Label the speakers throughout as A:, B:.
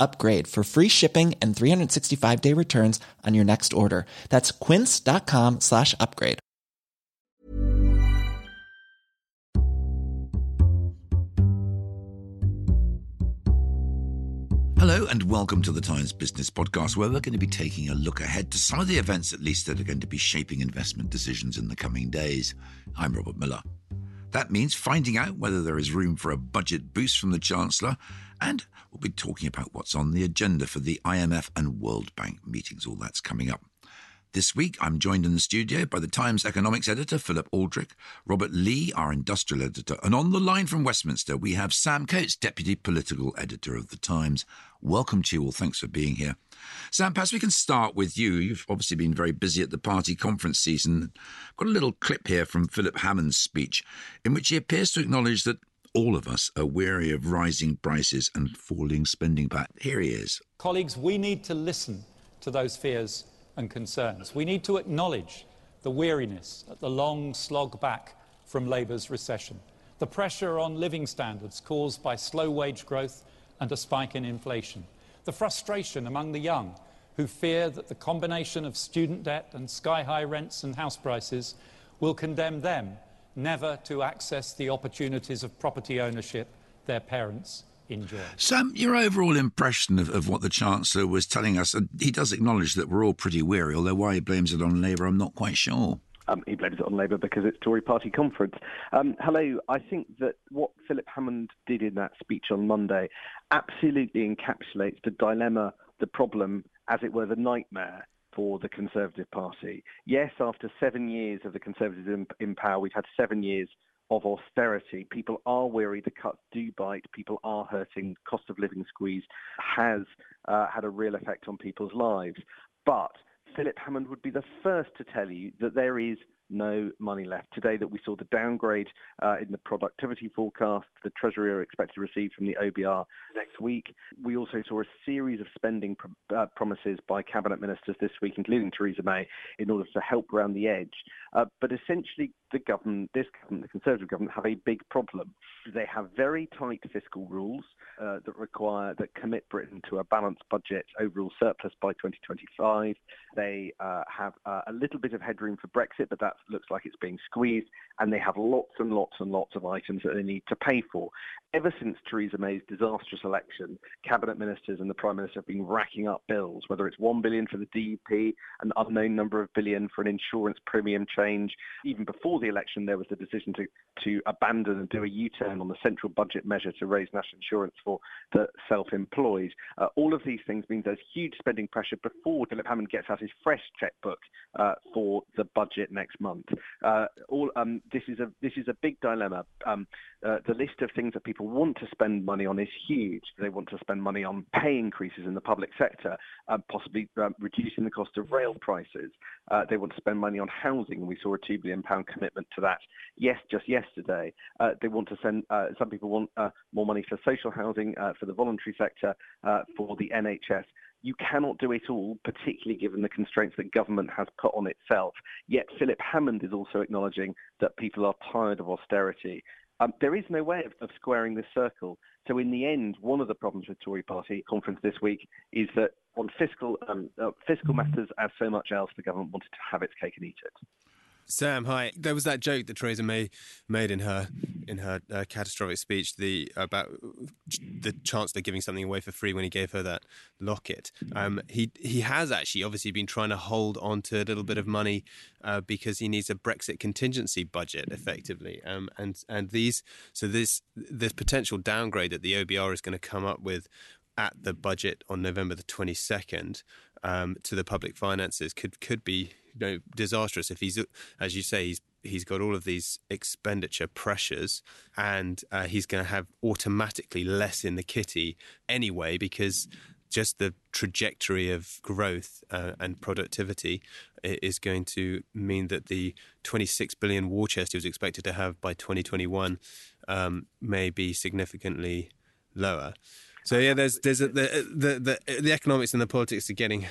A: upgrade for free shipping and 365 day returns on your next order. That's quince.com slash upgrade.
B: Hello and welcome to the Times Business Podcast, where we're going to be taking a look ahead to some of the events, at least, that are going to be shaping investment decisions in the coming days. I'm Robert Miller. That means finding out whether there is room for a budget boost from the Chancellor, and we'll be talking about what's on the agenda for the IMF and World Bank meetings. All that's coming up. This week, I'm joined in the studio by the Times economics editor, Philip Aldrick, Robert Lea, our industrial editor, and on the line from Westminster, we have Sam Coates, deputy political editor of the Times. Welcome to you all. Thanks for being here. Sam, perhaps we can start with you. You've obviously been very busy at the party conference season. I've got a little clip here from Philip Hammond's speech, in which he appears to acknowledge that all of us are weary of rising prices and falling spending power. Here he is.
C: Colleagues, we need to listen to those fears and concerns. We need to acknowledge the weariness at the long slog back from Labour's recession, the pressure on living standards caused by slow wage growth and a spike in inflation, the frustration among the young who fear that the combination of student debt and sky high rents and house prices will condemn them never to access the opportunities of property ownership their parents enjoy.
B: Sam, your overall impression of, of what the Chancellor was telling us, and he does acknowledge that we're all pretty weary, although why he blames it on Labour, I'm not quite sure.
D: Um, he blames it on Labour because it's Tory party conference. Um, hello, I think that what Philip Hammond did in that speech on Monday absolutely encapsulates the dilemma, the problem, as it were, the nightmare for the Conservative Party. Yes, after seven years of the Conservatives in, in power, we've had seven years of austerity. People are weary. The cuts do bite. People are hurting. Cost of living squeeze has uh, had a real effect on people's lives. But Philip Hammond would be the first to tell you that there is no money left. Today that we saw the downgrade uh, in the productivity forecast, the Treasury are expected to receive from the OBR next week. We also saw a series of spending uh, promises by cabinet ministers this week, including Theresa May, in order to help round the edge. Uh, but essentially, the government, this government, the Conservative government, have a big problem. They have very tight fiscal rules uh, that require that commit Britain to a balanced budget, overall surplus by 2025. They uh, have uh, a little bit of headroom for Brexit, but that looks like it's being squeezed, and they have lots and lots and lots of items that they need to pay for. Ever since Theresa May's disastrous election, cabinet ministers and the prime minister have been racking up bills, whether it's one billion for the DUP, an unknown number of billion for an insurance premium change. Even before the election, there was the decision to to abandon and do a U-turn on the central budget measure to raise national insurance for the self-employed. Uh, all of these things mean there's huge spending pressure before Philip Hammond gets out his fresh checkbook uh, for the budget next month. Uh, all um, this is a this is a big dilemma. Um, uh, the list of things that people want to spend money on is huge. They want to spend money on pay increases in the public sector, uh, possibly uh, reducing the cost of rail prices. Uh, they want to spend money on housing. We saw a two billion pound commitment to that. Yes, just yesterday. Uh, they want to send. some people want more money for social housing, for the voluntary sector, for the NHS you cannot do it all, particularly given the constraints that government has put on itself. Yet Philip Hammond is also acknowledging that people are tired of austerity. Um, there is no way of, of, squaring this circle. So in the end, one of the problems with Tory Party conference this week is that on fiscal um, uh, fiscal matters, as so much else, the government wanted to have its cake and eat it.
E: Sam, hi. There was that joke that Theresa May made in her in her uh, catastrophic speech the about the Chancellor giving something away for free when he gave her that locket. Um, he he has actually obviously been trying to hold on to a little bit of money uh, because he needs a Brexit contingency budget, effectively. Um, and and these so this this potential downgrade that the OBR is going to come up with at the budget on November the twenty second um, to the public finances could could be you know, disastrous if he's, as you say, he's he's got all of these expenditure pressures, and uh, he's going to have automatically less in the kitty anyway because just the trajectory of growth uh, and productivity is going to mean that the 26 billion war chest he was expected to have by 2021 um, may be significantly lower. So yeah, there's there's a, the, the the the economics and the politics are getting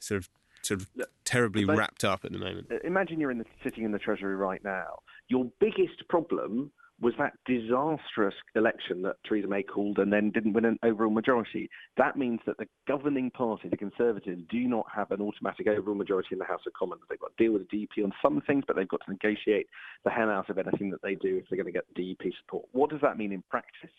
E: sort of sort of terribly wrapped up at the moment.
D: Uh, imagine you're in the, sitting in the Treasury right now. Your biggest problem was that disastrous election that Theresa May called and then didn't win an overall majority. That means that the governing party, the Conservatives, do not have an automatic overall majority in the House of Commons. They've got to deal with the DUP on some things, but they've got to negotiate the hell out of anything that they do if they're going to get the DUP support. What does that mean in practice?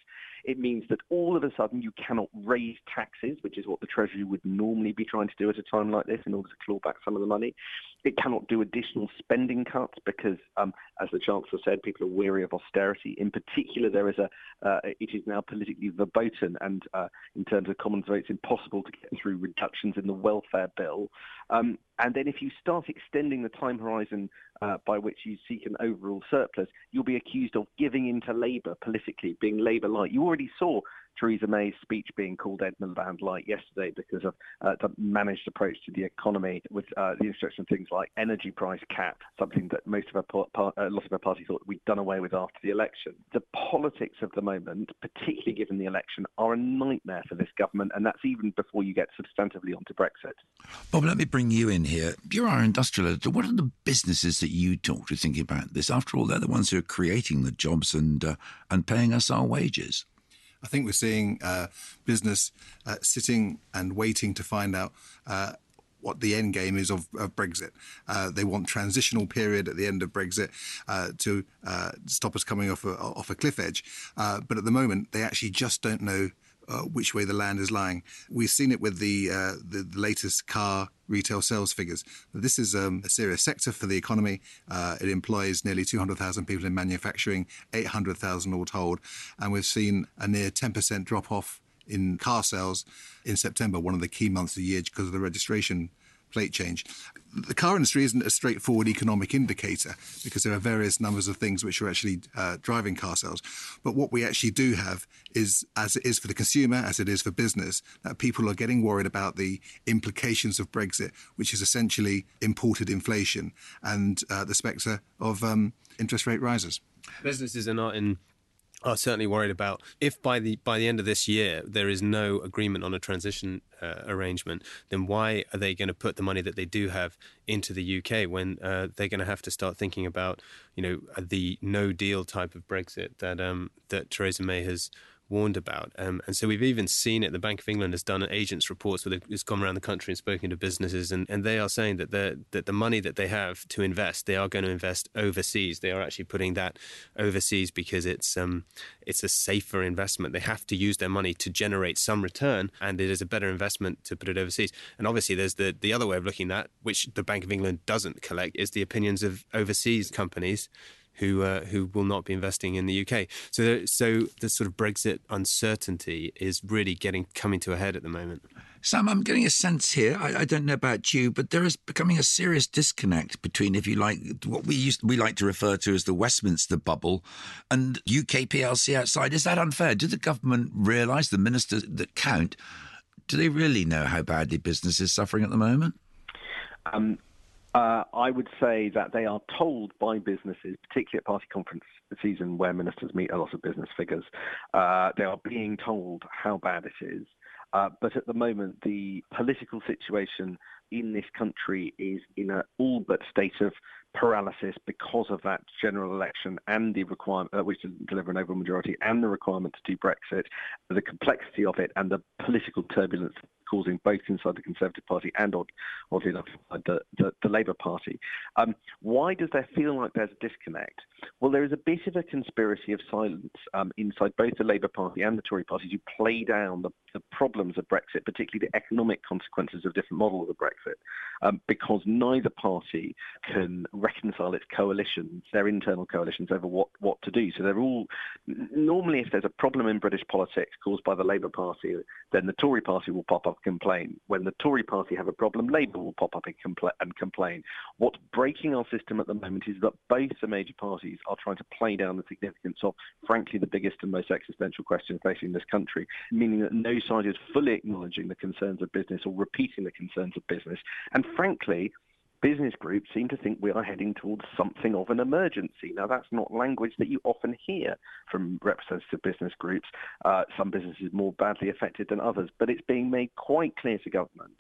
D: It means that all of a sudden you cannot raise taxes, which is what the Treasury would normally be trying to do at a time like this in order to claw back some of the money. It cannot do additional spending cuts because, um, as the Chancellor said, people are weary of austerity. In particular, there is a, uh, it is now politically verboten and uh, in terms of Commons votes, impossible to get through reductions in the welfare bill. Um, and then if you start extending the time horizon uh, by which you seek an overall surplus, you'll be accused of giving into Labour politically, being Labour-like. You already saw Theresa May's speech being called Edmund Miliband light yesterday because of uh, the managed approach to the economy with uh, the introduction of things like energy price cap, something that most of our par- par- uh, lots of our party thought we'd done away with after the election. The politics of the moment, particularly given the election, are a nightmare for this government, and that's even before you get substantively onto Brexit.
B: Bob, let me bring you in here. You're our industrial editor. What are the businesses that you talk to thinking about this? After all, they're the ones who are creating the jobs and uh, and paying us our wages.
F: I think we're seeing uh, business uh, sitting and waiting to find out uh, what the end game is of, of Brexit. Uh, they want transitional period at the end of Brexit uh, to uh, stop us coming off a, off a cliff edge. but at the moment, they actually just don't know uh, which way the land is lying. We've seen it with the, uh, the, the latest car retail sales figures. This is um, a serious sector for the economy. Uh, it employs nearly 200,000 people in manufacturing, 800,000 all told, and we've seen a near 10% drop off in car sales in September, one of the key months of the year because of the registration plate change. The car industry isn't a straightforward economic indicator because there are various numbers of things which are actually uh, driving car sales. But what we actually do have is, as it is for the consumer, as it is for business, that people are getting worried about the implications of Brexit, which is essentially imported inflation and uh, the spectre of um, interest rate rises.
E: Businesses are not in are certainly worried about if by the by the end of this year there is no agreement on a transition uh, arrangement, then why are they going to put the money that they do have into the UK when uh, they're going to have to start thinking about you know the no deal type of Brexit that um, that Theresa May has warned about. Um, and so we've even seen it. The Bank of England has done agents reports where it's gone around the country and spoken to businesses, and, and they are saying that the that the money that they have to invest, they are going to invest overseas. They are actually putting that overseas because it's um, it's a safer investment. They have to use their money to generate some return, and it is a better investment to put it overseas. And obviously, there's the the other way of looking at which the Bank of England doesn't collect is the opinions of overseas companies who uh, who will not be investing in the UK. So so the sort of Brexit uncertainty is really getting coming to a head at the moment.
B: Sam, I'm getting a sense here. I, I, don't know about you, but there is becoming a serious disconnect between, if you like, what we used we like to refer to as the Westminster bubble and UK PLC outside. Is that unfair? Do the government realise the ministers that count? Do they really know how badly business is suffering at the moment?
D: Um, uh, I would say that they are told by businesses, particularly at party conference season where ministers meet a lot of business figures, uh, they are being told how bad it is. Uh, but at the moment, the political situation in this country is in an all but state of paralysis because of that general election and the requirement, uh, which didn't deliver an overall majority, and the requirement to do Brexit, the complexity of it, and the political turbulence causing both inside the Conservative Party and, oddly enough, the, the, the Labour Party. Um, why does there feel like there's a disconnect? Well, there is a bit of a conspiracy of silence um, inside both the Labour Party and the Tory Party to play down the, the, problems of Brexit, particularly the economic consequences of different models of Brexit, um, because neither party can reconcile its coalitions, their internal coalitions, over what, what to do. So they're all normally, if there's a problem in British politics caused by the Labour Party, then the Tory Party will pop up complain. When the Tory Party have a problem, Labour will pop up and, and complain. What's breaking our system at the moment is that both the major parties are trying to play down the significance of, frankly, the biggest and most existential question facing this country, meaning that no side is fully acknowledging the concerns of business or repeating the concerns of business. And frankly, business groups seem to think we are heading towards something of an emergency. Now, that's not language that you often hear from representative business groups. Uh, some businesses more badly affected than others, but it's being made quite clear to government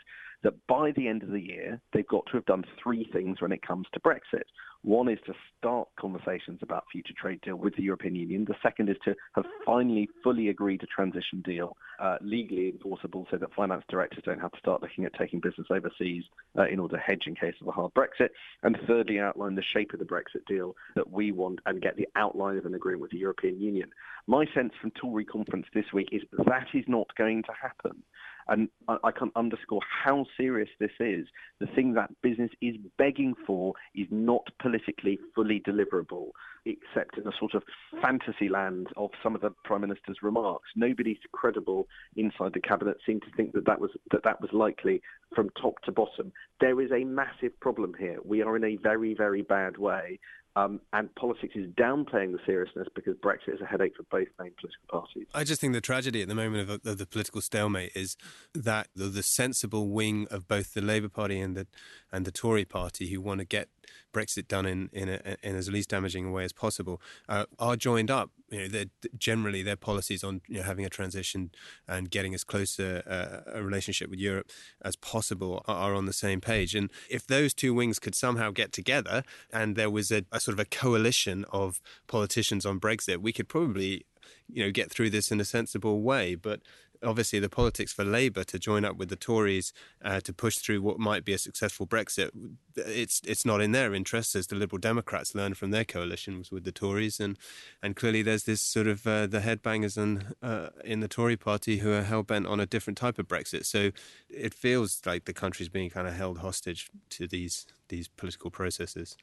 D: that by the end of the year, they've got to have done three things when it comes to Brexit. One is to start conversations about future trade deal with the European Union. The second is to have finally fully agreed a transition deal, uh, legally enforceable, so that finance directors don't have to start looking at taking business overseas uh, in order to hedge in case of a hard Brexit. And thirdly, outline the shape of the Brexit deal that we want and get the outline of an agreement with the European Union. My sense from Tory conference this week is that, that is not going to happen. And I, I can underscore how serious this is. The thing that business is begging for is not politically fully deliverable, except in a sort of fantasy land of some of the prime minister's remarks. Nobody's credible inside the cabinet seemed to think that that was that that was likely from top to bottom. There is a massive problem here. We are in a very very bad way, um, and politics is downplaying the seriousness because Brexit is a headache for both main political parties.
E: I just think the tragedy at the moment of, of the political stalemate is that the, the, sensible wing of both the Labour Party and the and the Tory Party, who want to get Brexit done in in, a, in as least damaging a way as possible, uh, are joined up. You know, generally their policies on you know, having a transition and getting as close a, a, relationship with Europe as possible are, on the same page. And if those two wings could somehow get together and there was a, a sort of a coalition of politicians on Brexit, we could probably you know get through this in a sensible way. But obviously the politics for Labour to join up with the Tories uh, to push through what might be a successful Brexit, it's it's not in their interest as the Liberal Democrats learned from their coalitions with the Tories, and and clearly there's this sort of uh, the headbangers and uh, in the Tory party who are hell bent on a different type of Brexit. So it feels like the country's being kind of held hostage to these these political processes.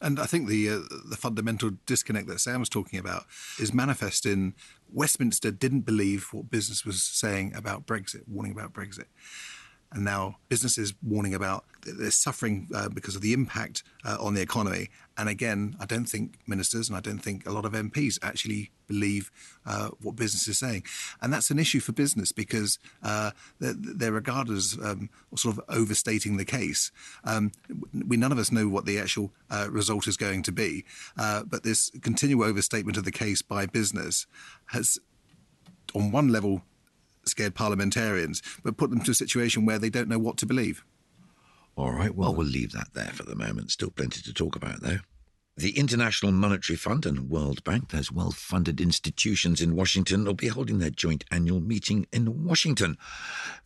F: And I think the uh, the fundamental disconnect that Sam was talking about is manifest in Westminster didn't believe what business was saying about Brexit, warning about Brexit and now businesses warning about they're suffering uh, because of the impact uh, on the economy. And again, I don't think ministers and I don't think a lot of MPs actually believe uh, what business is saying, and that's an issue for business because uh, they're, they're, regarded as um, sort of overstating the case. Um, we none of us know what the actual uh, result is going to be, uh, but this continual overstatement of the case by business has on one level scared parliamentarians, but put them to a situation where they don't know what to believe.
B: All right, well, oh. we'll leave that there for the moment. Still plenty to talk about, though. The International Monetary Fund and World Bank, those well funded institutions in Washington, will be holding their joint annual meeting in Washington.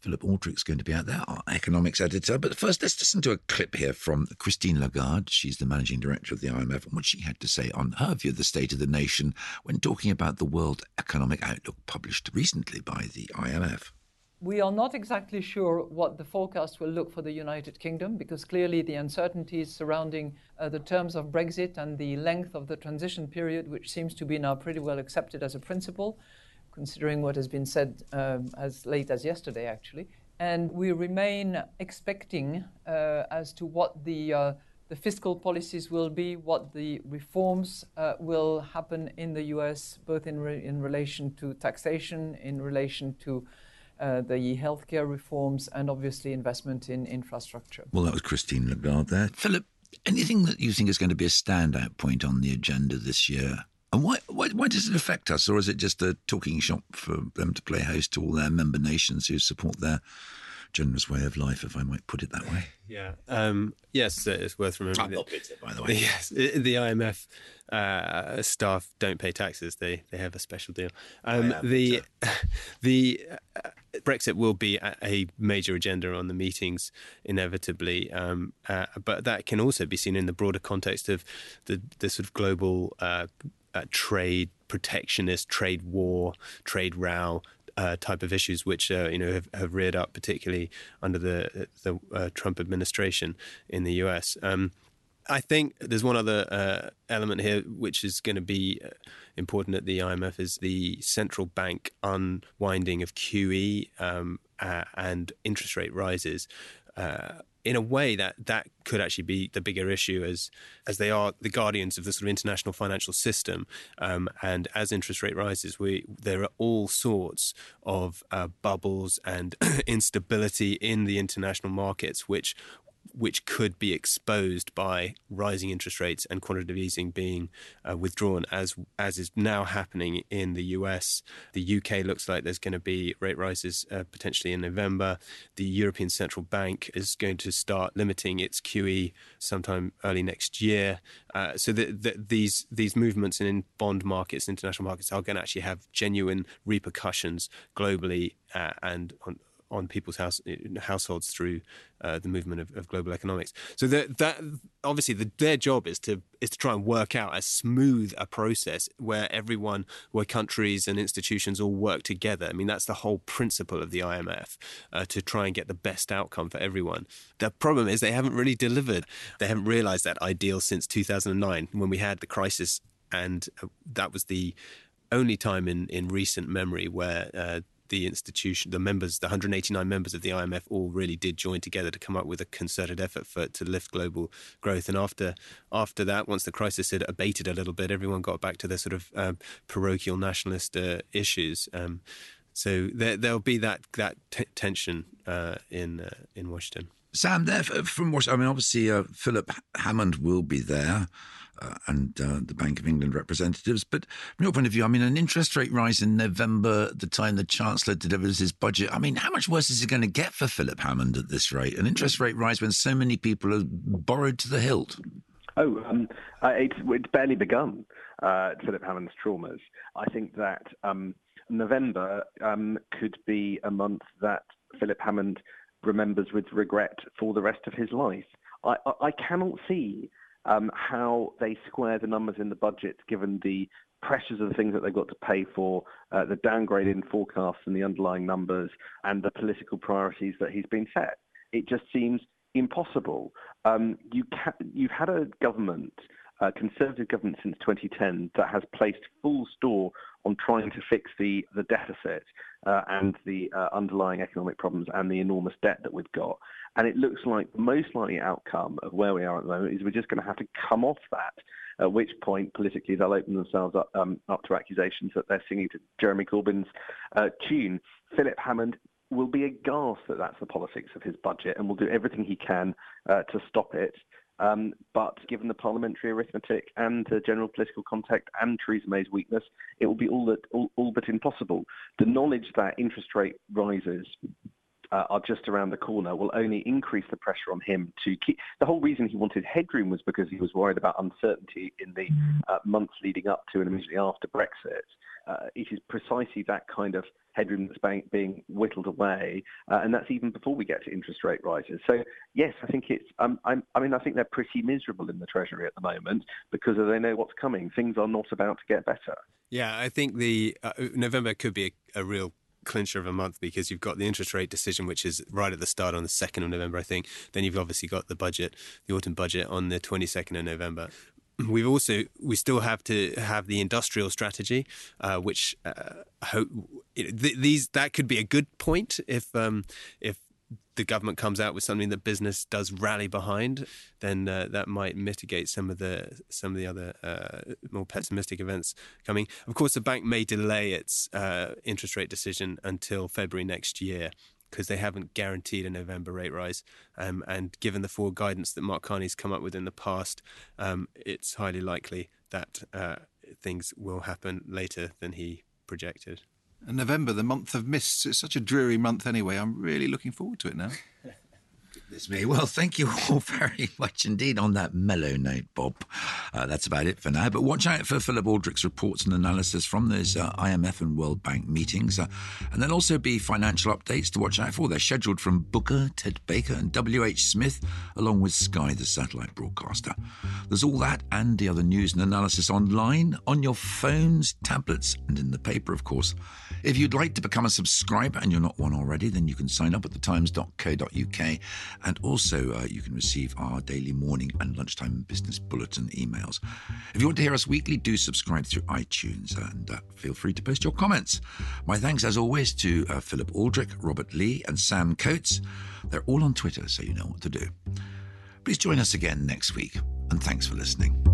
B: Philip Aldrick's going to be out there, our economics editor. But first, let's listen to a clip here from Christine Lagarde. She's the managing director of the IMF, and what she had to say on her view of the state of the nation when talking about the World Economic Outlook published recently by the IMF.
G: We are not exactly sure what the forecast will look for the United Kingdom because clearly the uncertainties surrounding uh, the terms of Brexit and the length of the transition period, which seems to be now pretty well accepted as a principle, considering what has been said um, as late as yesterday, actually. And we remain expecting uh, as to what the uh, the fiscal policies will be, what the reforms uh, will happen in the US, both in, re- in relation to taxation, in relation to uh, the healthcare reforms, and obviously investment in infrastructure.
B: Well, that was Christine Lagarde there. Philip, anything that you think is going to be a standout point on the agenda this year? And why, why, why does it affect us? Or is it just a talking shop for them to play host to all their member nations who support their generous way of life, if I might put it that way.
E: Yeah. Um, yes, it's worth remembering.
B: I'm not bitter, by the way.
E: Yes, the IMF uh, staff don't pay taxes. They they have a special deal. Um, the the uh, Brexit will be a major agenda on the meetings, inevitably. Um, uh, but that can also be seen in the broader context of the, the sort of global uh, uh, trade protectionist, trade war, trade row. Uh, type of issues, which uh, you know have, have, reared up, particularly under the the uh, Trump administration in the U.S. Um, I think there's one other uh, element here which is going to be uh, important at the IMF is the central bank unwinding of QE um, uh, and interest rate rises. In a way, that that could actually be the bigger issue, as as they are the guardians of the sort of international financial system, um, and as interest rate rises, we there are all sorts of uh, bubbles and instability in the international markets, which which could be exposed by rising interest rates and quantitative easing being uh, withdrawn, as as is now happening in the US. The UK looks like there's going to be rate rises uh, potentially in November. The European Central Bank is going to start limiting its QE sometime early next year. Uh, so the, the, these these movements in bond markets, international markets, are going to actually have genuine repercussions globally uh, and on on people's house, households through uh, the movement of, of, global economics. So that, that obviously the, their job is to is to try and work out as smooth a process where everyone, where countries and institutions all work together. I mean that's the whole principle of the IMF uh, to try and get the best outcome for everyone. The problem is they haven't really delivered. They haven't realised that ideal since 2009 when we had the crisis, and uh, that was the only time in, in recent memory where uh, the institution, the members, the 189 members of the IMF, all really did join together to come up with a concerted effort for to lift global growth. And after after that, once the crisis had abated a little bit, everyone got back to their sort of um, parochial nationalist uh, issues. Um, so there, there'll be that that t- tension uh, in uh, in Washington.
B: Sam, there from Washington. I mean, obviously, uh, Philip Hammond will be there uh, and uh, the Bank of England representatives. But from your point of view, I mean, an interest rate rise in November, the time the Chancellor delivers his budget, I mean, how much worse is it going to get for Philip Hammond at this rate? An interest rate rise when so many people are borrowed to the hilt?
D: Oh, um, uh, it's, it's, barely begun, uh, Philip Hammond's traumas. I think that um, November um, could be a month that Philip Hammond remembers with regret for the rest of his life. I, I, I cannot see um, how they square the numbers in the budget given the pressures of the things that they've got to pay for, uh, the downgrade in forecasts and the underlying numbers, and the political priorities that he's been set. It just seems impossible. Um, you you've had a government, a conservative government since 2010, that has placed full store on trying to fix the, the deficit uh, and the uh, underlying economic problems and the enormous debt that we've got. And it looks like the most likely outcome of where we are at the moment is we're just going to have to come off that. At which point, politically, they'll open themselves up, um, up to accusations that they're singing to Jeremy Corbyn's uh, tune. Philip Hammond will be aghast that that's the politics of his budget and will do everything he can uh, to stop it. Um, but given the parliamentary arithmetic and the general political context and Theresa May's weakness, it will be all, that, all, all but impossible. The knowledge that interest rate rises uh, are just around the corner will only increase the pressure on him to keep. The whole reason he wanted headroom was because he was worried about uncertainty in the uh, months leading up to and immediately after Brexit. Uh, it is precisely that kind of headroom that's being whittled away, uh, and that's even before we get to interest rate rises. So yes, I think it's. Um, i mean, I think they're pretty miserable in the Treasury at the moment because they know what's coming. Things are not about to get better.
E: Yeah, I think the uh, November could be a, a real clincher of a month because you've got the interest rate decision, which is right at the start on the 2nd of November, I think. Then you've obviously got the budget, the autumn budget on the 22nd of November. We've also we still have to have the industrial strategy, uh, which uh, hope th- these that could be a good point if um, if the government comes out with something that business does rally behind, then uh, that might mitigate some of the some of the other uh, more pessimistic events coming. Of course, the bank may delay its uh, interest rate decision until February next year because they haven't guaranteed a November rate rise. Um, and given the forward guidance that Mark Carney's come up with in the past, um, it's highly likely that uh, things will happen later than he projected.
F: And November, the month of mists. It's such a dreary month anyway. I'm really looking forward to it now.
B: Well, thank you all very much indeed on that mellow note, Bob. Uh, that's about it for now. But watch out for Philip Aldrick's reports and analysis from those uh, IMF and World Bank meetings. Uh, and there'll also be financial updates to watch out for. They're scheduled from Booker, Ted Baker, and W.H. Smith, along with Sky, the satellite broadcaster. There's all that and the other news and analysis online, on your phones, tablets, and in the paper, of course. If you'd like to become a subscriber and you're not one already, then you can sign up at thetimes.co.uk and also, uh, you can receive our daily morning and lunchtime business bulletin emails. If you want to hear us weekly, do subscribe through iTunes and uh, feel free to post your comments. My thanks, as always, to uh, Philip Aldrick, Robert Lea, and Sam Coates. They're all on Twitter, so you know what to do. Please join us again next week, and thanks for listening.